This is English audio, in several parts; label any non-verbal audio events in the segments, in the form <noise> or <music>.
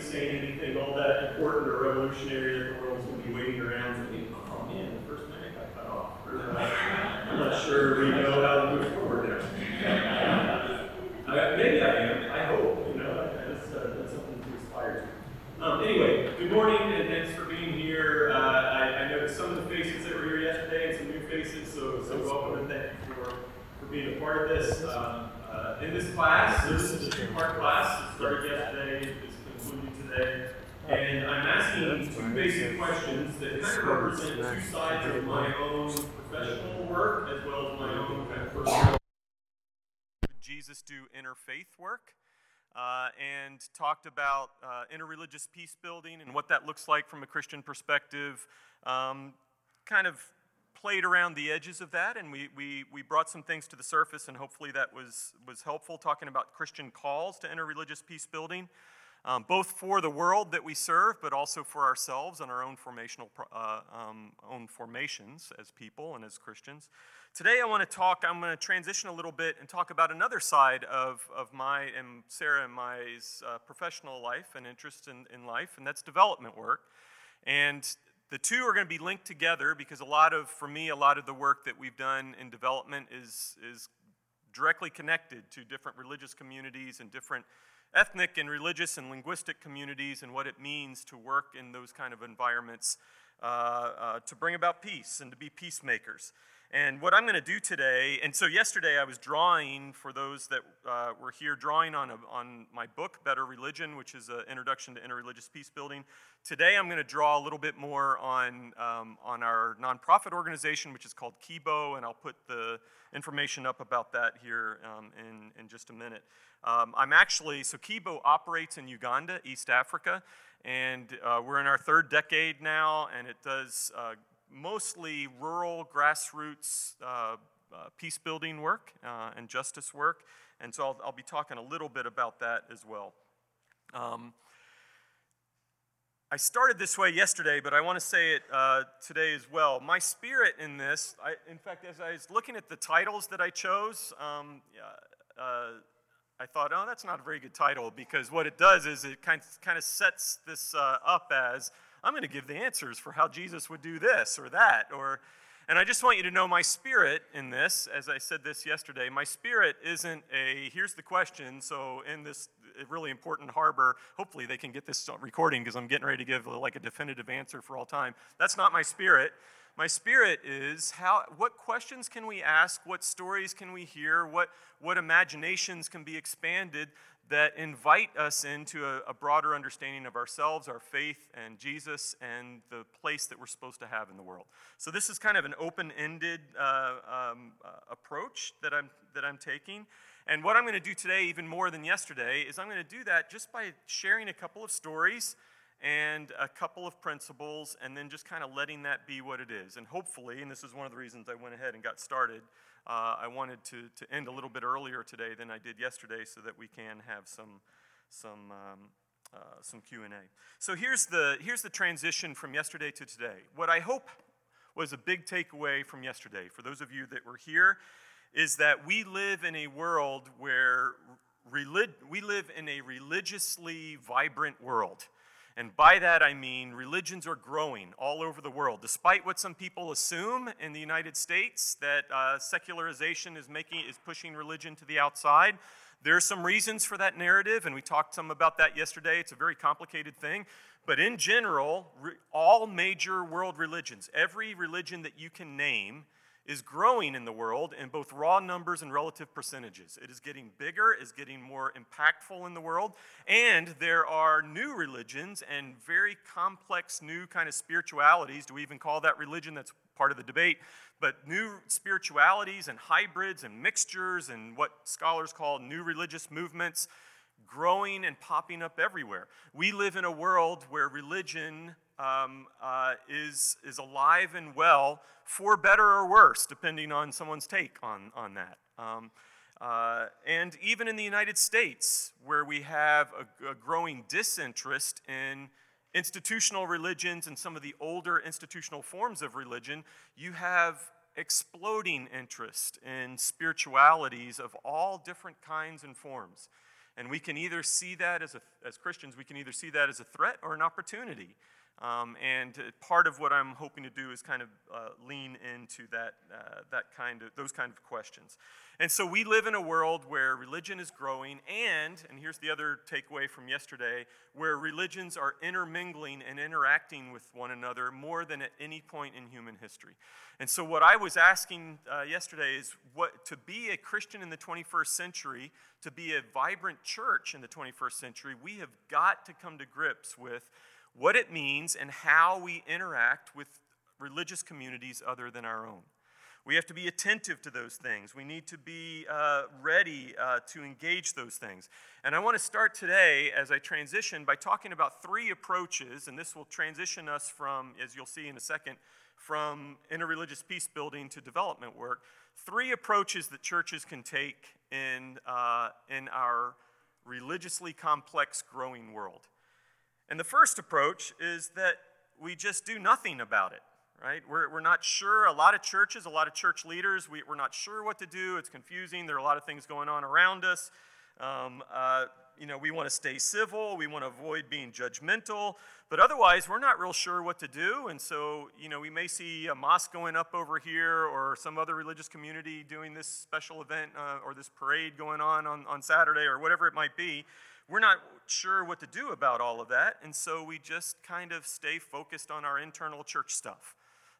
saying anything all that important or revolutionary that the world's going to be waiting around thinking, oh man, the first man got cut off. I'm not sure we know how to move forward now. Uh, maybe I am. I hope. You know, that's, uh, that's something to aspire to. Um, anyway, good morning and thanks for being here. Uh, I, I noticed some of the faces that were here yesterday and some new faces, so, so welcome and thank you for, for being a part of this. Um, uh, in this class, this is a two-part class. It started yesterday. And I'm asking two basic questions that kind of represent two sides of my own professional work as well as my own kind of personal. Jesus do interfaith work? Uh, and talked about uh, interreligious peace building and what that looks like from a Christian perspective. Um, kind of played around the edges of that, and we, we, we brought some things to the surface, and hopefully that was, was helpful, talking about Christian calls to interreligious peace building, um, both for the world that we serve, but also for ourselves and our own formational uh, um, own formations as people and as Christians. Today, I want to talk. I'm going to transition a little bit and talk about another side of, of my and Sarah and my uh, professional life and interest in, in life, and that's development work. And the two are going to be linked together because a lot of, for me, a lot of the work that we've done in development is, is directly connected to different religious communities and different ethnic and religious and linguistic communities and what it means to work in those kind of environments uh, uh, to bring about peace and to be peacemakers. And what I'm going to do today, and so yesterday I was drawing for those that uh, were here, drawing on, a, on my book, Better Religion, which is an introduction to interreligious peace building. Today I'm going to draw a little bit more on, um, on our nonprofit organization, which is called Kibo, and I'll put the information up about that here um, in, in just a minute. Um, I'm actually, so Kibo operates in Uganda, East Africa, and uh, we're in our third decade now, and it does uh, mostly rural grassroots uh, uh, peace building work uh, and justice work. And so I'll, I'll, be talking a little bit about that as well. Um, I started this way yesterday, but I want to say it uh, today as well. My spirit in this, I, in fact, as I was looking at the titles that I chose, um, uh, I thought, oh, that's not a very good title because what it does is it kind of, kind of sets this uh, up as I'm going to give the answers for how Jesus would do this or that. Or, and I just want you to know my spirit in this, as I said this yesterday, my spirit isn't a here's the question. So, in this really important harbor, hopefully they can get this recording because I'm getting ready to give like a definitive answer for all time. That's not my spirit. My spirit is how, what questions can we ask? What stories can we hear? What, what imaginations can be expanded that invite us into a, a, broader understanding of ourselves, our faith, and Jesus, and the place that we're supposed to have in the world. So this is kind of an open-ended uh, um, uh, approach that I'm that I'm taking. And what I'm going to do today, even more than yesterday, is I'm going to do that just by sharing a couple of stories and a couple of principles, and then just kind of letting that be what it is. And hopefully, and this is one of the reasons I went ahead and got started uh, I wanted to, to end a little bit earlier today than I did yesterday so that we can have some, some, um, uh, some Q&A. So here's the, here's the transition from yesterday to today. What I hope was a big takeaway from yesterday, for those of you that were here, is that we live in a world where relig- we live in a religiously vibrant world. And by that I mean religions are growing all over the world. Despite what some people assume in the United States, that uh, secularization is, making, is pushing religion to the outside, there are some reasons for that narrative, and we talked some about that yesterday. It's a very complicated thing. But in general, re- all major world religions, every religion that you can name, is growing in the world in both raw numbers and relative percentages. It is getting bigger, is getting more impactful in the world, and there are new religions and very complex new kind of spiritualities. Do we even call that religion? That's part of the debate. But new spiritualities and hybrids and mixtures and what scholars call new religious movements growing and popping up everywhere. We live in a world where religion um, uh, is, is alive and well, for better or worse, depending on someone's take on, on that. Um, uh, and even in the United States, where we have a, a, growing disinterest in institutional religions and some of the older institutional forms of religion, you have exploding interest in spiritualities of all different kinds and forms. And we can either see that as, a, as Christians, we can either see that as a threat or an opportunity. Um, and part of what I'm hoping to do is kind of uh, lean into that, uh, that kind of, those kind of questions. And so we live in a world where religion is growing, and, and here's the other takeaway from yesterday, where religions are intermingling and interacting with one another more than at any point in human history. And so what I was asking uh, yesterday is what to be a Christian in the 21st century, to be a vibrant church in the 21st century, we have got to come to grips with what it means and how we interact with religious communities other than our own. We have to be attentive to those things. We need to be uh, ready uh, to engage those things. And I want to start today as I transition by talking about three approaches, and this will transition us from, as you'll see in a second, from interreligious peace building to development work. Three approaches that churches can take in, uh, in our religiously complex growing world. And the first approach is that we just do nothing about it right? We're, we're not sure. A lot of churches, a lot of church leaders, we, we're not sure what to do. It's confusing. There are a lot of things going on around us. Um, uh, you know, we want to stay civil, we want to avoid being judgmental, but otherwise, we're not real sure what to do. And so, you know, we may see a mosque going up over here or some other religious community doing this special event uh, or this parade going on, on on Saturday or whatever it might be. We're not sure what to do about all of that, and so we just kind of stay focused on our internal church stuff.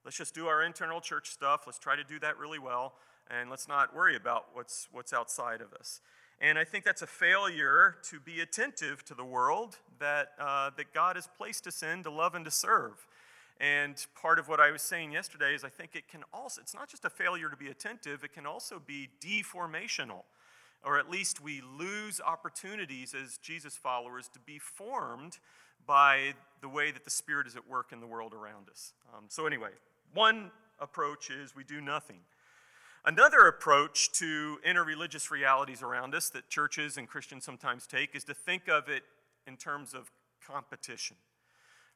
Let's just do our internal church stuff. Let's try to do that really well, and let's not worry about what's, what's outside of us. And I think that's a failure to be attentive to the world that, uh, that God has placed us in to love and to serve. And part of what I was saying yesterday is I think it can also, it's not just a failure to be attentive, it can also be deformational. Or at least we lose opportunities as Jesus followers to be formed by the way that the Spirit is at work in the world around us. Um, so, anyway, one approach is we do nothing. Another approach to interreligious realities around us that churches and Christians sometimes take is to think of it in terms of competition.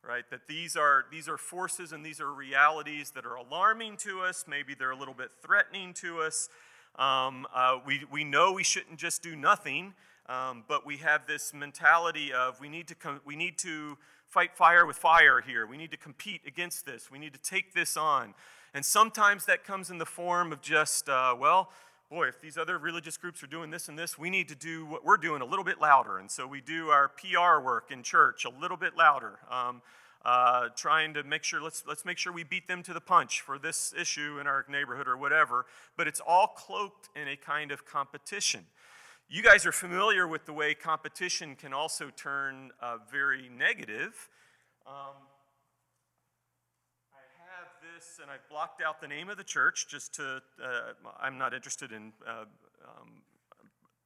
Right? That these are, these are forces and these are realities that are alarming to us. Maybe they're a little bit threatening to us. Um, uh, we, we know we shouldn't just do nothing, um, but we have this mentality of we need to, com- we need to fight fire with fire here. We need to compete against this. We need to take this on. And sometimes that comes in the form of just, uh, well, boy, if these other religious groups are doing this and this, we need to do what we're doing a little bit louder. And so we do our PR work in church a little bit louder, um, uh, trying to make sure, let's, let's make sure we beat them to the punch for this issue in our neighborhood or whatever. But it's all cloaked in a kind of competition. You guys are familiar with the way competition can also turn uh, very negative. Um, I have this, and I've blocked out the name of the church just to, uh, I'm not interested in uh, um,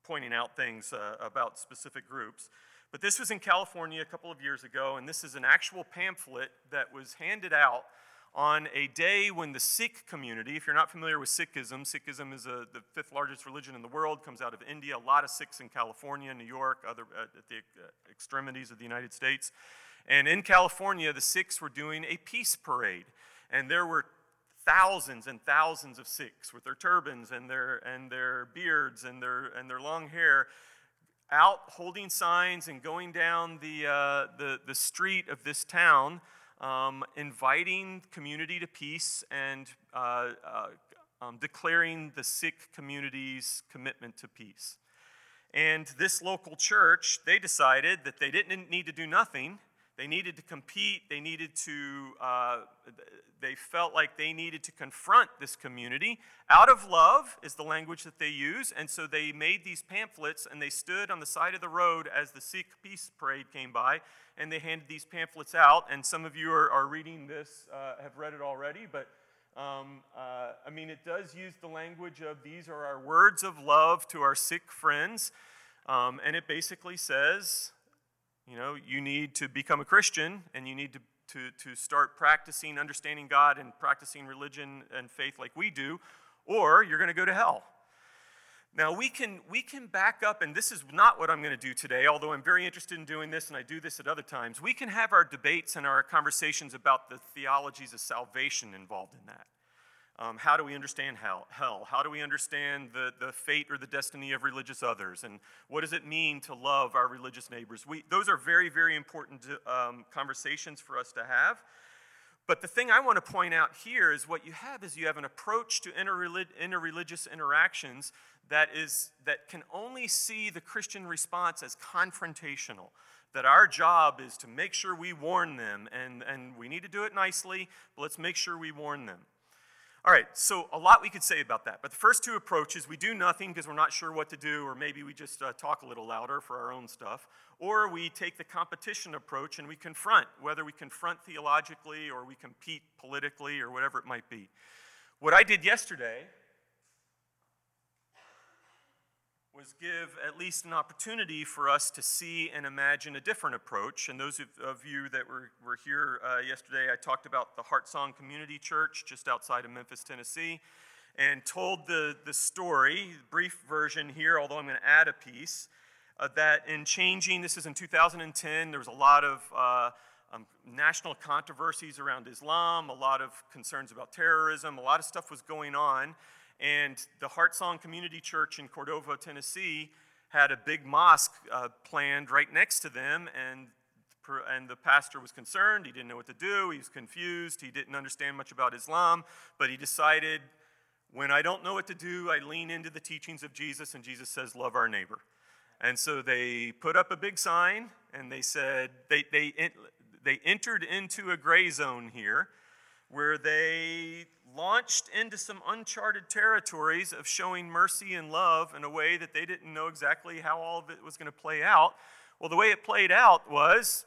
pointing out things uh, about specific groups. But this was in California a couple of years ago, and this is an actual pamphlet that was handed out on a day when the Sikh community, if you're not familiar with Sikhism, Sikhism is a, the fifth largest religion in the world, comes out of India, a lot of Sikhs in California, New York, other, uh, at the uh, extremities of the United States. And in California, the Sikhs were doing a peace parade, and there were thousands and thousands of Sikhs with their turbans and their, and their beards and their, and their long hair out holding signs and going down the, uh, the, the street of this town um, inviting community to peace and uh, uh, um, declaring the Sikh community's commitment to peace. And this local church, they decided that they didn't need to do nothing. They needed to compete. They needed to, uh, they felt like they needed to confront this community. Out of love is the language that they use. And so they made these pamphlets and they stood on the side of the road as the Sikh peace parade came by and they handed these pamphlets out. And some of you are, are reading this, uh, have read it already, but um, uh, I mean, it does use the language of these are our words of love to our Sikh friends. Um, and it basically says, you know, you need to become a Christian and you need to, to, to start practicing understanding God and practicing religion and faith like we do, or you're going to go to hell. Now, we can, we can back up, and this is not what I'm going to do today, although I'm very interested in doing this and I do this at other times. We can have our debates and our conversations about the theologies of salvation involved in that. Um, how do we understand hell? hell? How do we understand the, the fate or the destiny of religious others? And what does it mean to love our religious neighbors? We, those are very, very important um, conversations for us to have. But the thing I want to point out here is what you have is you have an approach to interreligious interactions that is that can only see the Christian response as confrontational. That our job is to make sure we warn them, and, and we need to do it nicely, but let's make sure we warn them. All right, so a lot we could say about that. But the first two approaches, we do nothing because we're not sure what to do, or maybe we just uh, talk a little louder for our own stuff. Or we take the competition approach and we confront, whether we confront theologically or we compete politically or whatever it might be. What I did yesterday was give at least an opportunity for us to see and imagine a different approach. And those of, you that were, were here uh, yesterday, I talked about the Heart Song Community Church just outside of Memphis, Tennessee, and told the, the story, brief version here, although I'm going to add a piece, uh, that in changing, this is in 2010, there was a lot of uh, um, national controversies around Islam, a lot of concerns about terrorism, a lot of stuff was going on. And the Heart Song Community Church in Cordova, Tennessee, had a big mosque uh, planned right next to them, and and the pastor was concerned. He didn't know what to do. He was confused. He didn't understand much about Islam, but he decided, when I don't know what to do, I lean into the teachings of Jesus, and Jesus says, "Love our neighbor." And so they put up a big sign, and they said they they they entered into a gray zone here, where they launched into some uncharted territories of showing mercy and love in a way that they didn't know exactly how all of it was going to play out. Well, the way it played out was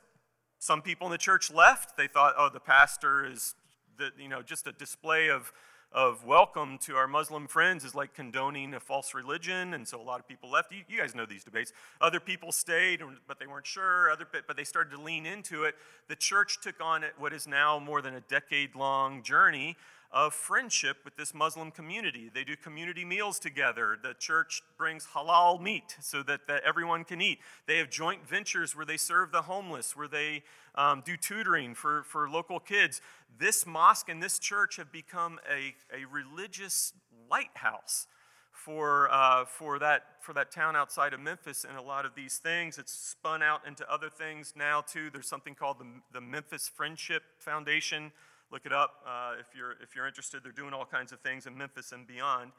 some people in the church left. They thought, oh, the pastor is, the, you know, just a display of of welcome to our Muslim friends is like condoning a false religion, and so a lot of people left. You, you, guys know these debates. Other people stayed, but they weren't sure. Other, but they started to lean into it. The church took on what is now more than a decade-long journey of friendship with this Muslim community. They do community meals together. The church brings halal meat so that, that everyone can eat. They have joint ventures where they serve the homeless, where they um, do tutoring for, for local kids. This mosque and this church have become a, a religious lighthouse for, uh, for, that, for that town outside of Memphis and a lot of these things. It's spun out into other things now, too. There's something called the, the Memphis Friendship Foundation Look it up uh, if, you're, if you're interested. They're doing all kinds of things in Memphis and beyond.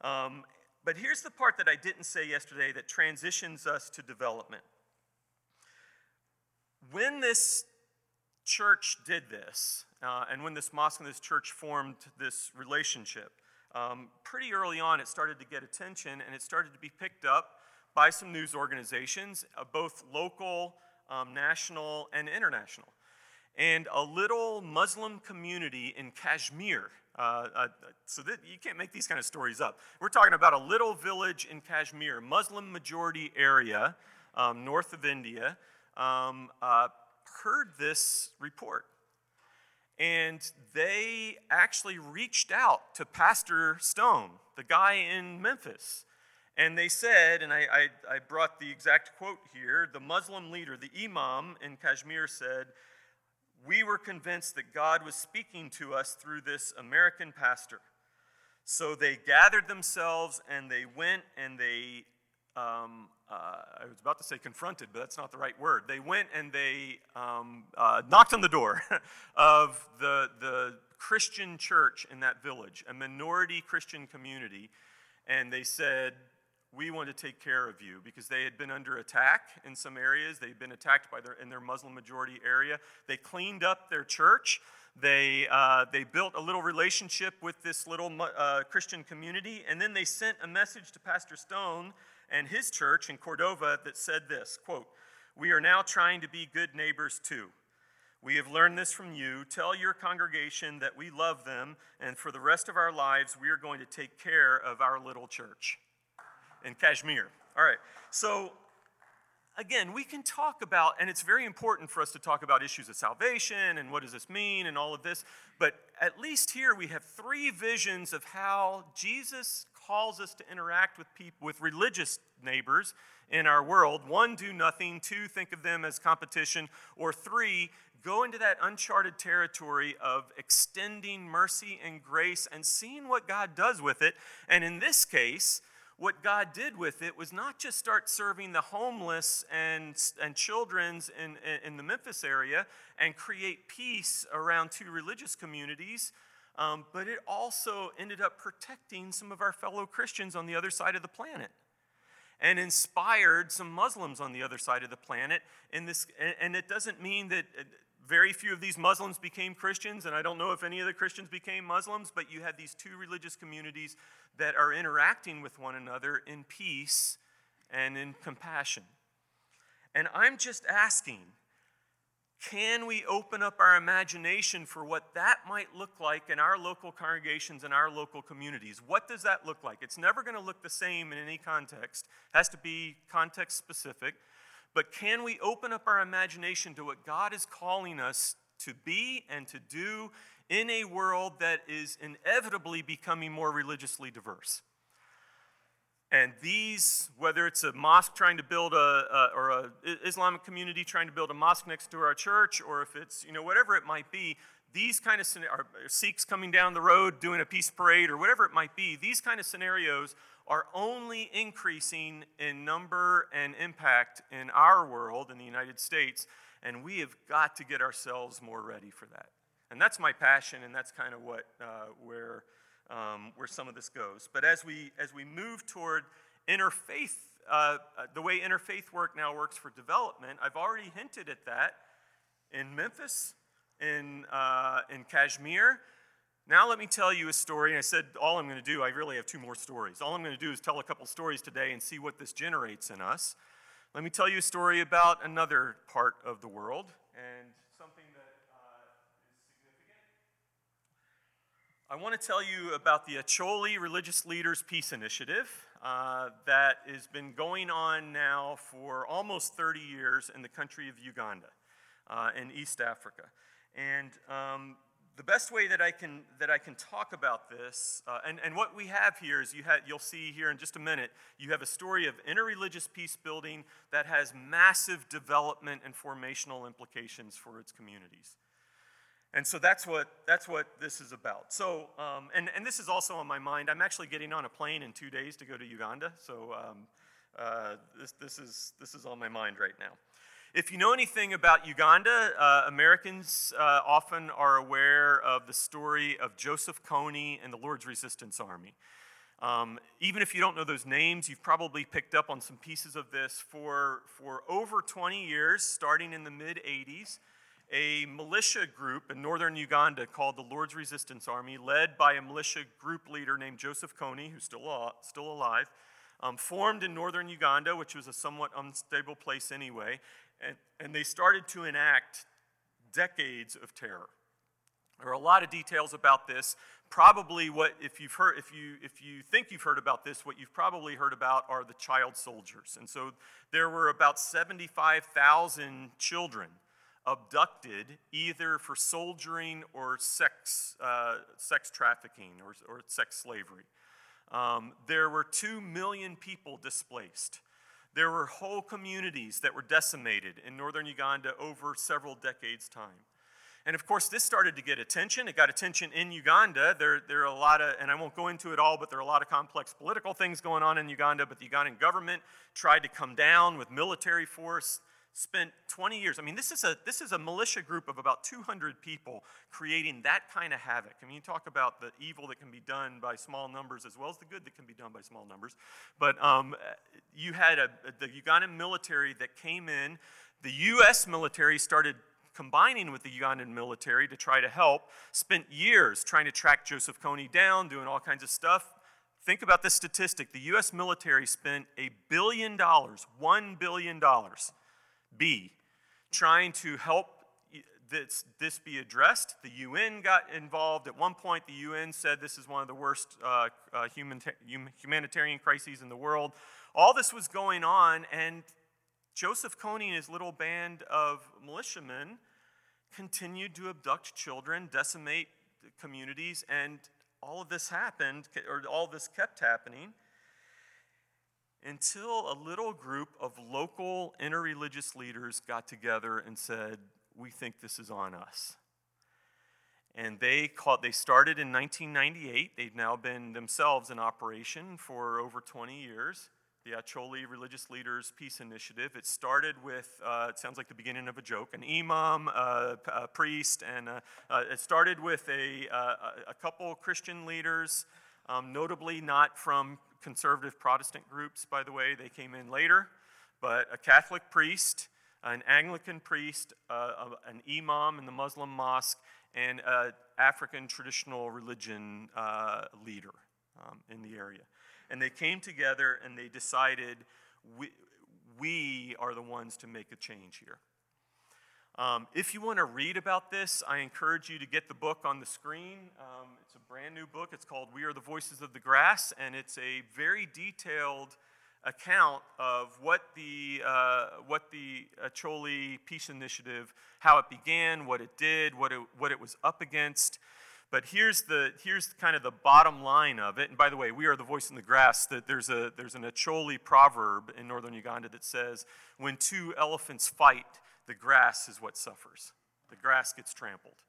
Um, but here's the part that I didn't say yesterday that transitions us to development. When this church did this, uh, and when this mosque and this church formed this relationship, um, pretty early on it started to get attention and it started to be picked up by some news organizations, uh, both local, um, national, and international and a little Muslim community in Kashmir. Uh, uh, so that, you can't make these kind of stories up. We're talking about a little village in Kashmir, Muslim majority area, um, north of India, um, uh, heard this report. And they actually reached out to Pastor Stone, the guy in Memphis. And they said, and I, I, I brought the exact quote here the Muslim leader, the Imam in Kashmir said, we were convinced that God was speaking to us through this American pastor. So they gathered themselves and they went and they, um, uh, I was about to say confronted, but that's not the right word. They went and they um, uh, knocked on the door <laughs> of the, the Christian church in that village, a minority Christian community, and they said, we want to take care of you because they had been under attack in some areas. They'd been attacked by their, in their Muslim majority area. They cleaned up their church. They, uh, they built a little relationship with this little uh, Christian community. And then they sent a message to Pastor Stone and his church in Cordova that said this quote, We are now trying to be good neighbors too. We have learned this from you. Tell your congregation that we love them, and for the rest of our lives, we are going to take care of our little church in Kashmir. All right, so again, we can talk about, and it's very important for us to talk about issues of salvation and what does this mean and all of this, but at least here we have three visions of how Jesus calls us to interact with people, with religious neighbors in our world. One, do nothing. Two, think of them as competition. Or three, go into that uncharted territory of extending mercy and grace and seeing what God does with it. And in this case, what God did with it was not just start serving the homeless and, and children's in, in the Memphis area and create peace around two religious communities, um, but it also ended up protecting some of our fellow Christians on the other side of the planet and inspired some Muslims on the other side of the planet. In this, and it doesn't mean that very few of these Muslims became Christians, and I don't know if any of the Christians became Muslims, but you had these two religious communities that are interacting with one another in peace and in compassion. And I'm just asking can we open up our imagination for what that might look like in our local congregations and our local communities? What does that look like? It's never going to look the same in any context, it has to be context specific. But can we open up our imagination to what God is calling us to be and to do in a world that is inevitably becoming more religiously diverse? And these, whether it's a mosque trying to build a, a or an Islamic community trying to build a mosque next to our church, or if it's you know whatever it might be, these kind of are Sikhs coming down the road doing a peace parade or whatever it might be. These kind of scenarios are only increasing in number and impact in our world, in the United States, and we have got to get ourselves more ready for that. And that's my passion, and that's kind of what uh, where um, where some of this goes. But as we as we move toward interfaith, uh, the way interfaith work now works for development, I've already hinted at that in Memphis, in uh, in Kashmir, now, let me tell you a story. I said all I'm going to do, I really have two more stories. All I'm going to do is tell a couple stories today and see what this generates in us. Let me tell you a story about another part of the world and something that uh, is significant. I want to tell you about the Acholi Religious Leaders Peace Initiative uh, that has been going on now for almost 30 years in the country of Uganda uh, in East Africa. And um, the best way that I can that I can talk about this, uh, and, and what we have here is you have you'll see here in just a minute, you have a story of interreligious peace building that has massive development and formational implications for its communities. And so that's what that's what this is about. So um, and and this is also on my mind. I'm actually getting on a plane in two days to go to Uganda. So um, uh, this this is this is on my mind right now. If you know anything about Uganda, uh, Americans uh, often are aware of the story of Joseph Kony and the Lord's Resistance Army. Um, even if you don't know those names, you've probably picked up on some pieces of this. For, for over 20 years, starting in the mid 80s, a militia group in northern Uganda called the Lord's Resistance Army, led by a militia group leader named Joseph Kony, who's still, still alive, um, formed in northern Uganda, which was a somewhat unstable place anyway, and, and they started to enact decades of terror. There are a lot of details about this. Probably what if you've heard if you if you think you've heard about this, what you've probably heard about are the child soldiers. And so there were about 75,000 children abducted either for soldiering or sex, uh, sex trafficking or, or sex slavery. Um, there were 2 million people displaced. There were whole communities that were decimated in northern Uganda over several decades' time. And of course, this started to get attention. It got attention in Uganda. There, there are a lot of, and I won't go into it all, but there are a lot of complex political things going on in Uganda. But the Ugandan government tried to come down with military force spent 20 years. I mean, this is a this is a militia group of about 200 people creating that kind of havoc. I mean, you talk about the evil that can be done by small numbers as well as the good that can be done by small numbers. But um, you had a, the Ugandan military that came in. The U.S. military started combining with the Ugandan military to try to help. Spent years trying to track Joseph Kony down, doing all kinds of stuff. Think about this statistic. The U.S. military spent a billion dollars, one billion dollars B, trying to help this, this be addressed. The UN got involved. At one point, the UN said this is one of the worst uh, uh, human, humanitarian crises in the world. All this was going on, and Joseph Kony and his little band of militiamen continued to abduct children, decimate communities, and all of this happened, or all this kept happening until a little group of local interreligious leaders got together and said, we think this is on us. And they called, they started in 1998. They've now been themselves in operation for over 20 years. The Acholi Religious Leaders Peace Initiative. It started with, uh, it sounds like the beginning of a joke, an imam, uh, a priest, and uh, uh, it started with a, uh, a couple Christian leaders, um, notably not from conservative Protestant groups, by the way, they came in later, but a Catholic priest, an Anglican priest, uh, an imam in the Muslim mosque, and an African traditional religion uh, leader um, in the area. And they came together and they decided we, we are the ones to make a change here. Um, if you want to read about this, I encourage you to get the book on the screen. Um, it's a brand new book. It's called We Are the Voices of the Grass, and it's a very detailed account of what the, uh, what the Acholi Peace Initiative, how it began, what it did, what it, what it was up against. But here's, the, here's kind of the bottom line of it. And by the way, we are the voice in the grass. That there's, a, there's an Acholi proverb in northern Uganda that says, when two elephants fight, the grass is what suffers. The grass gets trampled.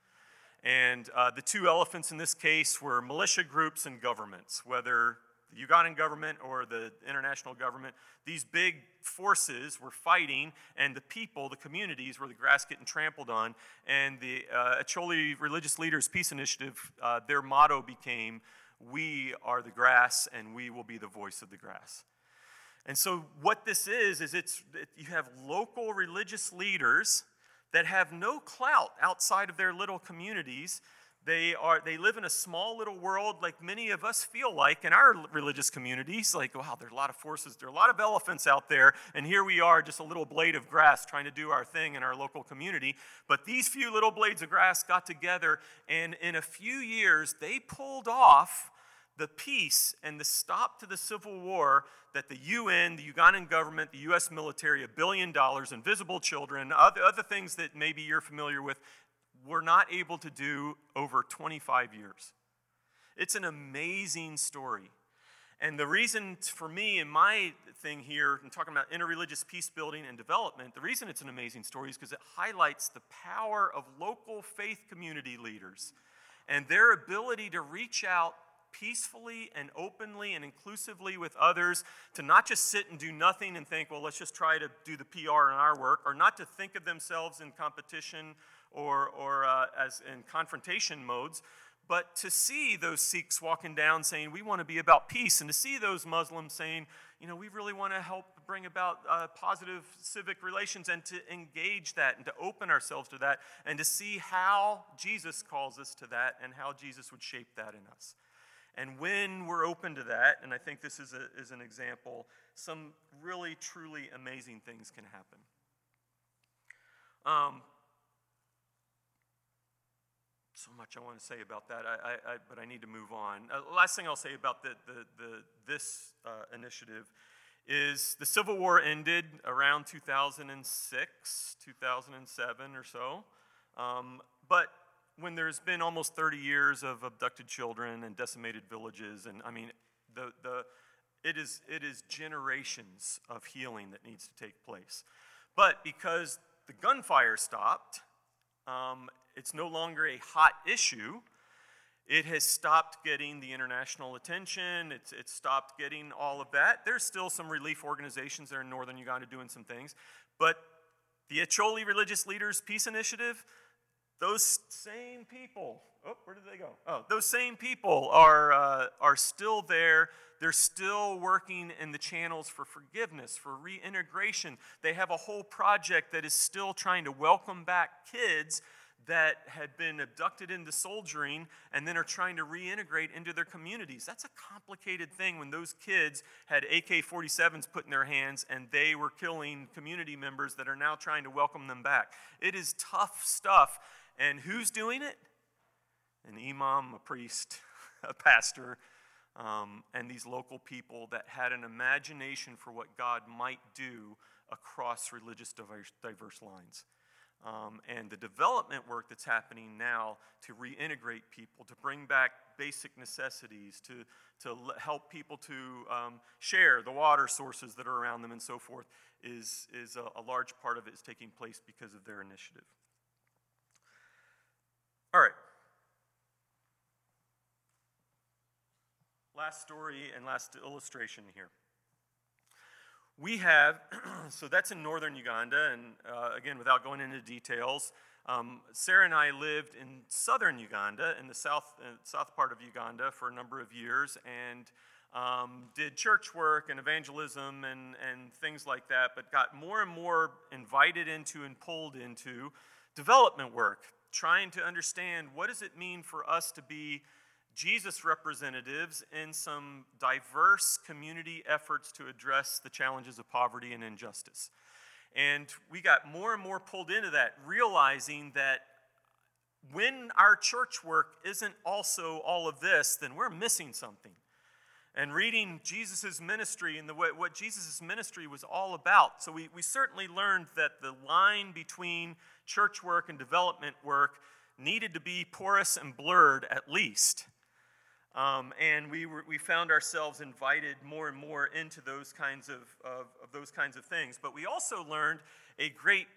And uh, the two elephants in this case were militia groups and governments, whether the Ugandan government or the international government, these big forces were fighting, and the people, the communities, were the grass getting trampled on. And the uh, Acholi Religious Leaders Peace Initiative, uh, their motto became, We are the grass, and we will be the voice of the grass. And so, what this is, is it's, it, you have local religious leaders that have no clout outside of their little communities they, are, they live in a small little world like many of us feel like in our religious communities. Like, wow, there are a lot of forces, there are a lot of elephants out there, and here we are, just a little blade of grass trying to do our thing in our local community. But these few little blades of grass got together, and in a few years, they pulled off the peace and the stop to the civil war that the UN, the Ugandan government, the US military, a billion dollars, invisible children, other, other things that maybe you're familiar with, were not able to do over 25 years. It's an amazing story. And the reason for me and my thing here, and talking about interreligious peace building and development, the reason it's an amazing story is because it highlights the power of local faith community leaders and their ability to reach out peacefully and openly and inclusively with others, to not just sit and do nothing and think, well, let's just try to do the PR in our work, or not to think of themselves in competition or, or uh, as in confrontation modes, but to see those Sikhs walking down saying, We want to be about peace, and to see those Muslims saying, You know, we really want to help bring about uh, positive civic relations, and to engage that and to open ourselves to that, and to see how Jesus calls us to that and how Jesus would shape that in us. And when we're open to that, and I think this is, a, is an example, some really, truly amazing things can happen. Um, so much I want to say about that, I, I, I but I need to move on. Uh, last thing I'll say about the, the, the this uh, initiative is the Civil War ended around 2006, 2007 or so. Um, but when there's been almost 30 years of abducted children and decimated villages, and I mean, the, the, it, is, it is generations of healing that needs to take place. But because the gunfire stopped, um, it's no longer a hot issue. It has stopped getting the international attention. It's, it's stopped getting all of that. There's still some relief organizations there in northern Uganda doing some things. But the Acholi Religious Leaders Peace Initiative, those same people, oh, where did they go? Oh, those same people are, uh, are still there. They're still working in the channels for forgiveness, for reintegration. They have a whole project that is still trying to welcome back kids that had been abducted into soldiering and then are trying to reintegrate into their communities. That's a complicated thing when those kids had AK 47s put in their hands and they were killing community members that are now trying to welcome them back. It is tough stuff. And who's doing it? An imam, a priest, <laughs> a pastor, um, and these local people that had an imagination for what God might do across religious diverse, diverse lines um, and the development work that's happening now to reintegrate people, to bring back basic necessities, to, to help people to um, share the water sources that are around them and so forth, is, is a, a large part of it is taking place because of their initiative. All right. Last story and last illustration here. We have, <clears throat> so that's in northern Uganda, and uh, again, without going into details, um, Sarah and I lived in southern Uganda, in the south, uh, south part of Uganda, for a number of years, and um, did church work and evangelism and, and things like that, but got more and more invited into and pulled into development work trying to understand what does it mean for us to be Jesus representatives in some diverse community efforts to address the challenges of poverty and injustice. And we got more and more pulled into that, realizing that when our church work isn't also all of this, then we're missing something. And reading Jesus' ministry and the, way what Jesus' ministry was all about. So we, we certainly learned that the line between church work and development work needed to be porous and blurred at least. Um, and we, were, we found ourselves invited more and more into those kinds of, of, of those kinds of things. But we also learned a great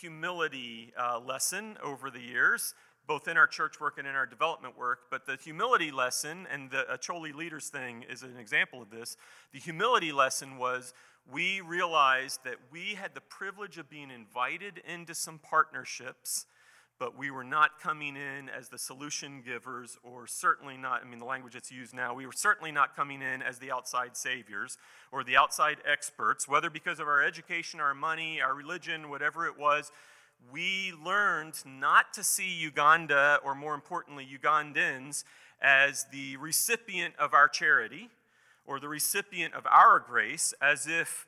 humility uh, lesson over the years, both in our church work and in our development work. But the humility lesson, and the Acholi Leaders thing is an example of this. The humility lesson was we realized that we had the privilege of being invited into some partnerships but we were not coming in as the solution givers, or certainly not, I mean, the language that's used now, we were certainly not coming in as the outside saviors or the outside experts, whether because of our education, our money, our religion, whatever it was. We learned not to see Uganda, or more importantly, Ugandans, as the recipient of our charity or the recipient of our grace, as if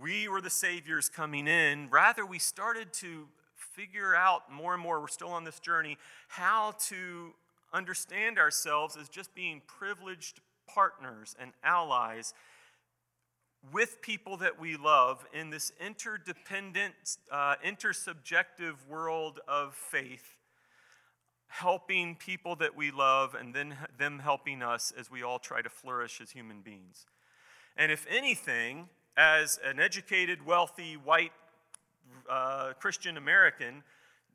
we were the saviors coming in. Rather, we started to figure out more and more, we're still on this journey, how to understand ourselves as just being privileged partners and allies with people that we love in this interdependent, uh, intersubjective world of faith, helping people that we love and then them helping us as we all try to flourish as human beings. And if anything, as an educated, wealthy, white uh, Christian American,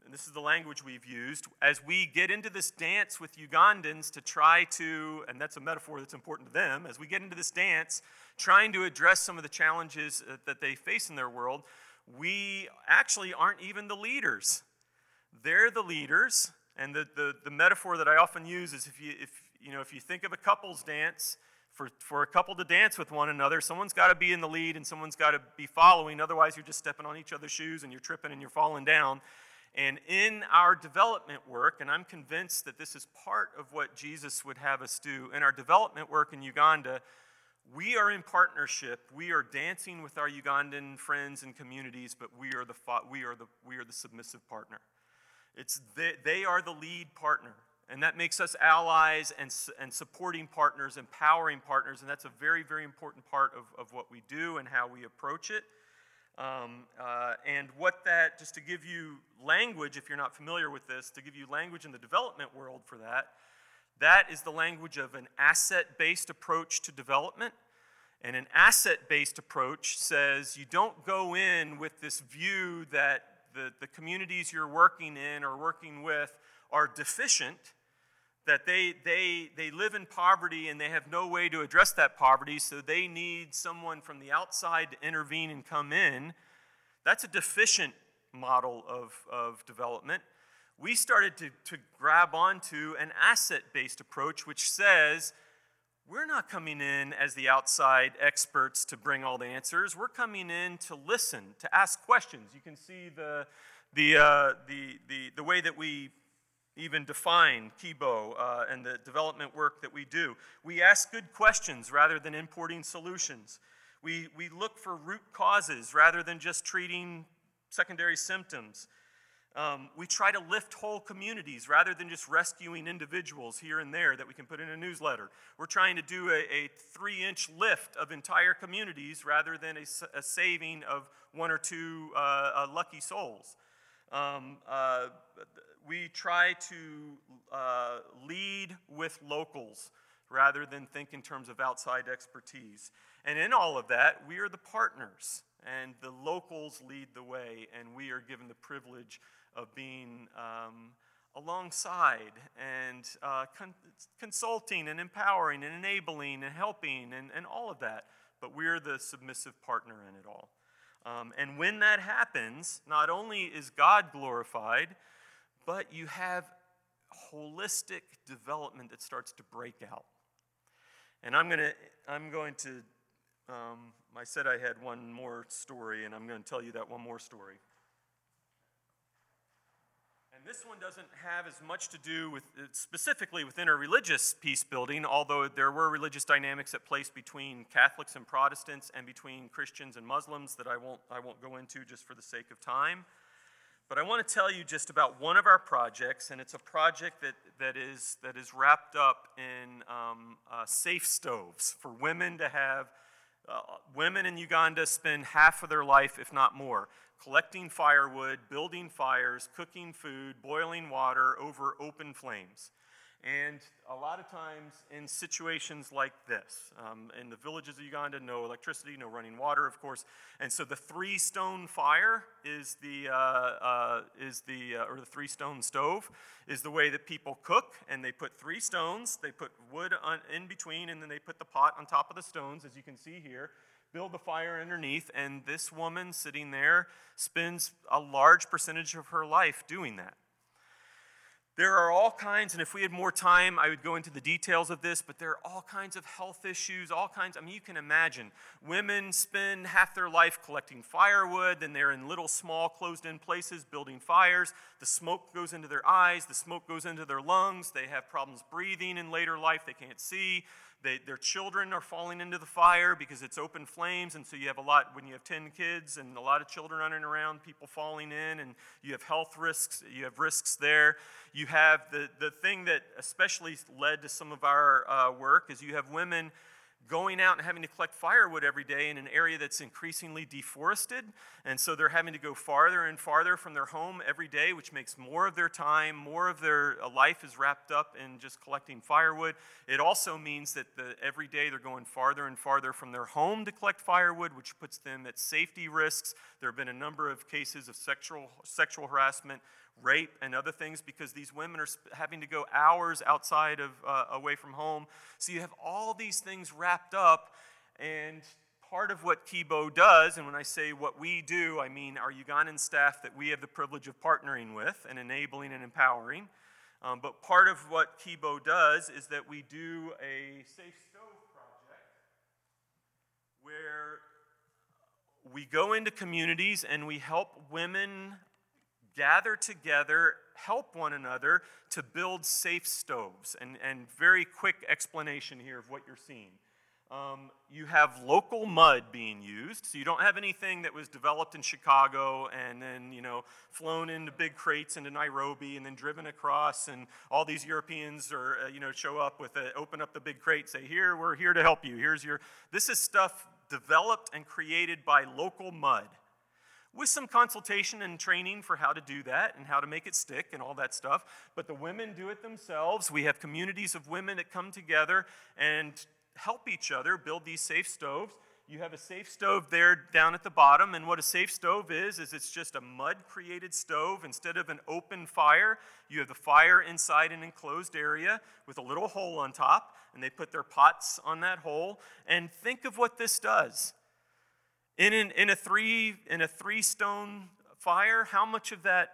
this is the language we've used, as we get into this dance with Ugandans to try to, and that's a metaphor that's important to them, as we get into this dance trying to address some of the challenges uh, that they face in their world, we actually aren't even the leaders. They're the leaders, and the, the, the metaphor that I often use is if you, if, you know, if you think of a couple's dance, for, for a couple to dance with one another, someone's got to be in the lead and someone's got to be following. Otherwise, you're just stepping on each other's shoes and you're tripping and you're falling down. And in our development work, and I'm convinced that this is part of what Jesus would have us do, in our development work in Uganda, we are in partnership. We are dancing with our Ugandan friends and communities, but we are the, we are the, we are the submissive partner. It's they, they are the lead partner. And that makes us allies and, and supporting partners, empowering partners, and that's a very, very important part of, of what we do and how we approach it. Um, uh, and what that, just to give you language, if you're not familiar with this, to give you language in the development world for that, that is the language of an asset based approach to development. And an asset based approach says you don't go in with this view that the, the communities you're working in or working with are deficient that they, they, they live in poverty and they have no way to address that poverty, so they need someone from the outside to intervene and come in. That's a deficient model of, of development. We started to, to grab onto an asset based approach, which says we're not coming in as the outside experts to bring all the answers. We're coming in to listen, to ask questions. You can see the, the, uh, the, the, the way that we even define Kibo uh, and the development work that we do. We ask good questions rather than importing solutions. We, we look for root causes rather than just treating secondary symptoms. Um, we try to lift whole communities rather than just rescuing individuals here and there that we can put in a newsletter. We're trying to do a, a three inch lift of entire communities rather than a, a saving of one or two uh, uh, lucky souls. Um, uh, we try to uh, lead with locals rather than think in terms of outside expertise. And in all of that, we are the partners, and the locals lead the way, and we are given the privilege of being um, alongside and uh, con- consulting and empowering and enabling and helping and, and all of that. But we're the submissive partner in it all. Um, and when that happens, not only is God glorified, but you have holistic development that starts to break out. And I'm to, I'm going to, um, I said I had one more story, and I'm going to tell you that one more story. And this one doesn't have as much to do with uh, specifically with interreligious peace building, although there were religious dynamics at place between Catholics and Protestants and between Christians and Muslims that I won't, I won't go into just for the sake of time. But I want to tell you just about one of our projects, and it's a project that, that, is, that is wrapped up in um, uh, safe stoves for women to have. Uh, women in Uganda spend half of their life, if not more, collecting firewood, building fires, cooking food, boiling water over open flames. And a lot of times in situations like this, um, in the villages of Uganda, no electricity, no running water, of course. And so the three stone fire is the, uh, uh, is the uh, or the three stone stove is the way that people cook. And they put three stones, they put wood on, in between, and then they put the pot on top of the stones, as you can see here build the fire underneath, and this woman sitting there spends a large percentage of her life doing that. There are all kinds, and if we had more time, I would go into the details of this, but there are all kinds of health issues, all kinds. I mean, you can imagine. Women spend half their life collecting firewood, then they're in little, small, closed in places building fires. The smoke goes into their eyes, the smoke goes into their lungs. They have problems breathing in later life, they can't see. They, their children are falling into the fire because it's open flames, and so you have a lot, when you have 10 kids and a lot of children running around, people falling in, and you have health risks, you have risks there. You have the, the thing that especially led to some of our uh, work is you have women going out and having to collect firewood every day in an area that's increasingly deforested. And so they're having to go farther and farther from their home every day, which makes more of their time, more of their uh, life is wrapped up in just collecting firewood. It also means that the, every day they're going farther and farther from their home to collect firewood, which puts them at safety risks. There have been a number of cases of sexual, sexual harassment rape and other things because these women are having to go hours outside of uh, away from home. So you have all these things wrapped up and part of what kibo does and when i say what we do i mean our ugandan staff that we have the privilege of partnering with and enabling and empowering. Um, but part of what kibo does is that we do a safe stove project where we go into communities and we help women gather together, help one another to build safe stoves. And, and very quick explanation here of what you're seeing. Um, you have local mud being used, so you don't have anything that was developed in Chicago and then, you know, flown into big crates into Nairobi and then driven across, and all these Europeans are, uh, you know, show up with a, open up the big crate, say, here, we're here to help you. Here's your, this is stuff developed and created by local mud with some consultation and training for how to do that and how to make it stick and all that stuff. But the women do it themselves. We have communities of women that come together and help each other build these safe stoves. You have a safe stove there down at the bottom, and what a safe stove is, is it's just a mud created stove. Instead of an open fire, you have the fire inside an enclosed area with a little hole on top, and they put their pots on that hole. And think of what this does in, in, in, a three, in a three stone fire, how much of that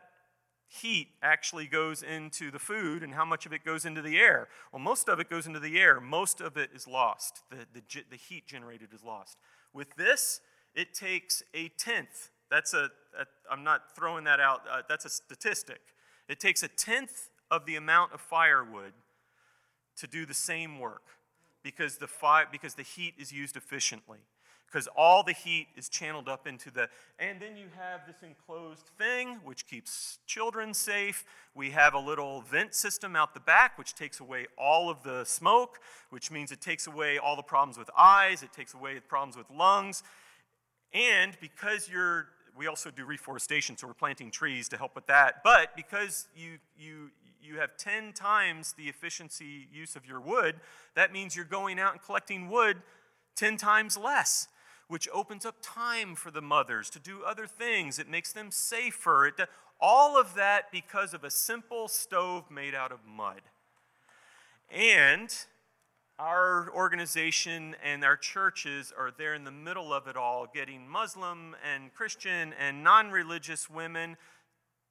heat actually goes into the food and how much of it goes into the air? Well, most of it goes into the air. Most of it is lost. The, the, the heat generated is lost. With this, it takes a tenth. That's a. am not throwing that out, uh, that's a statistic. It takes a tenth of the amount of firewood to do the same work because the, fi- because the heat is used efficiently because all the heat is channeled up into the. And then you have this enclosed thing, which keeps children safe. We have a little vent system out the back, which takes away all of the smoke, which means it takes away all the problems with eyes, it takes away problems with lungs. And because you're, we also do reforestation, so we're planting trees to help with that. But because you, you, you have 10 times the efficiency use of your wood, that means you're going out and collecting wood 10 times less which opens up time for the mothers to do other things. It makes them safer. It, all of that because of a simple stove made out of mud. And our organization and our churches are there in the middle of it all, getting Muslim and Christian and non religious women.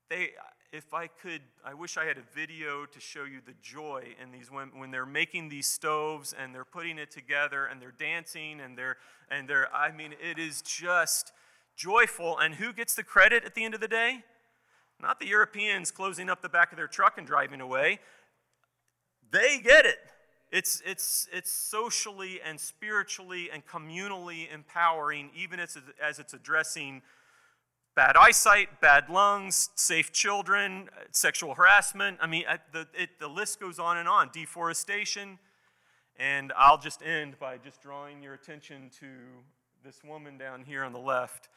They, if I could, I wish I had a video to show you the joy in these women when they're making these stoves and they're putting it together and they're dancing and they're, and they're, I mean, it is just joyful. And who gets the credit at the end of the day? Not the Europeans closing up the back of their truck and driving away. They get it. It's, it's, it's socially and spiritually and communally empowering, even as, as it's addressing bad eyesight, bad lungs, safe children, sexual harassment. I mean, the, it, the list goes on and on. Deforestation. And I'll just end by just drawing your attention to this woman down here on the left.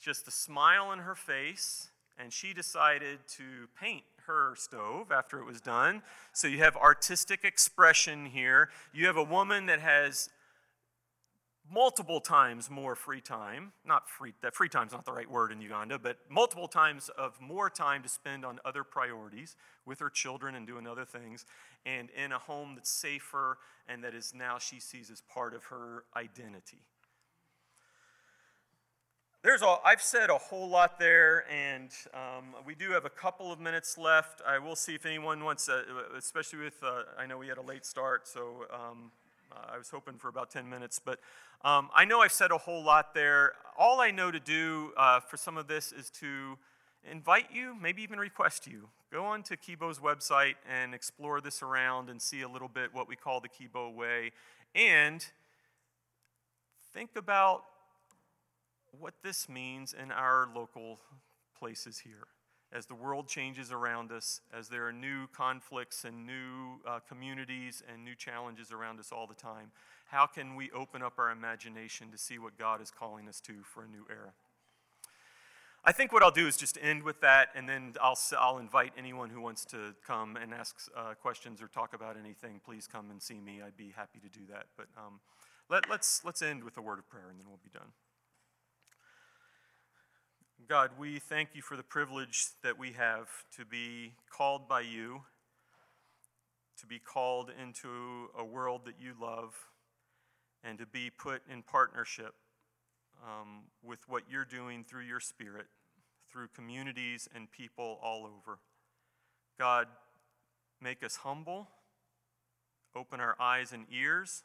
Just the smile on her face, and she decided to paint her stove after it was done. So you have artistic expression here. You have a woman that has multiple times more free time. Not free, that free time's not the right word in Uganda, but multiple times of more time to spend on other priorities with her children and doing other things, and in a home that's safer and that is now she sees as part of her identity. There's a, I've said a whole lot there, and um, we do have a couple of minutes left. I will see if anyone wants, especially with, uh, I know we had a late start, so um, I was hoping for about 10 minutes, but um, I know I've said a whole lot there. All I know to do uh, for some of this is to invite you, maybe even request you. Go on to Kibo's website and explore this around and see a little bit what we call the Kibo way. And think about what this means in our local places here. As the world changes around us, as there are new conflicts and new uh, communities and new challenges around us all the time, how can we open up our imagination to see what God is calling us to for a new era? I think what I'll do is just end with that, and then I'll, I'll invite anyone who wants to come and ask uh, questions or talk about anything. Please come and see me. I'd be happy to do that. But um, let, let's, let's end with a word of prayer, and then we'll be done. God, we thank you for the privilege that we have to be called by you, to be called into a world that you love, and to be put in partnership um, with what you're doing through your Spirit, through communities and people all over. God, make us humble, open our eyes and ears.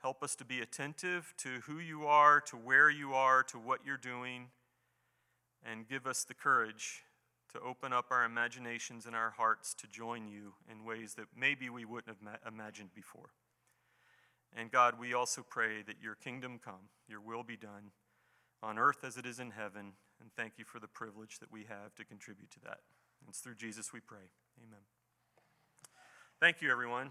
Help us to be attentive to who you are, to where you are, to what you're doing and give us the courage to open up our imaginations and our hearts to join you in ways that maybe we wouldn't have ma- imagined before. And God, we also pray that your kingdom come, your will be done on earth as it is in heaven. And thank you for the privilege that we have to contribute to that. It's through Jesus we pray. Amen. Thank you, everyone.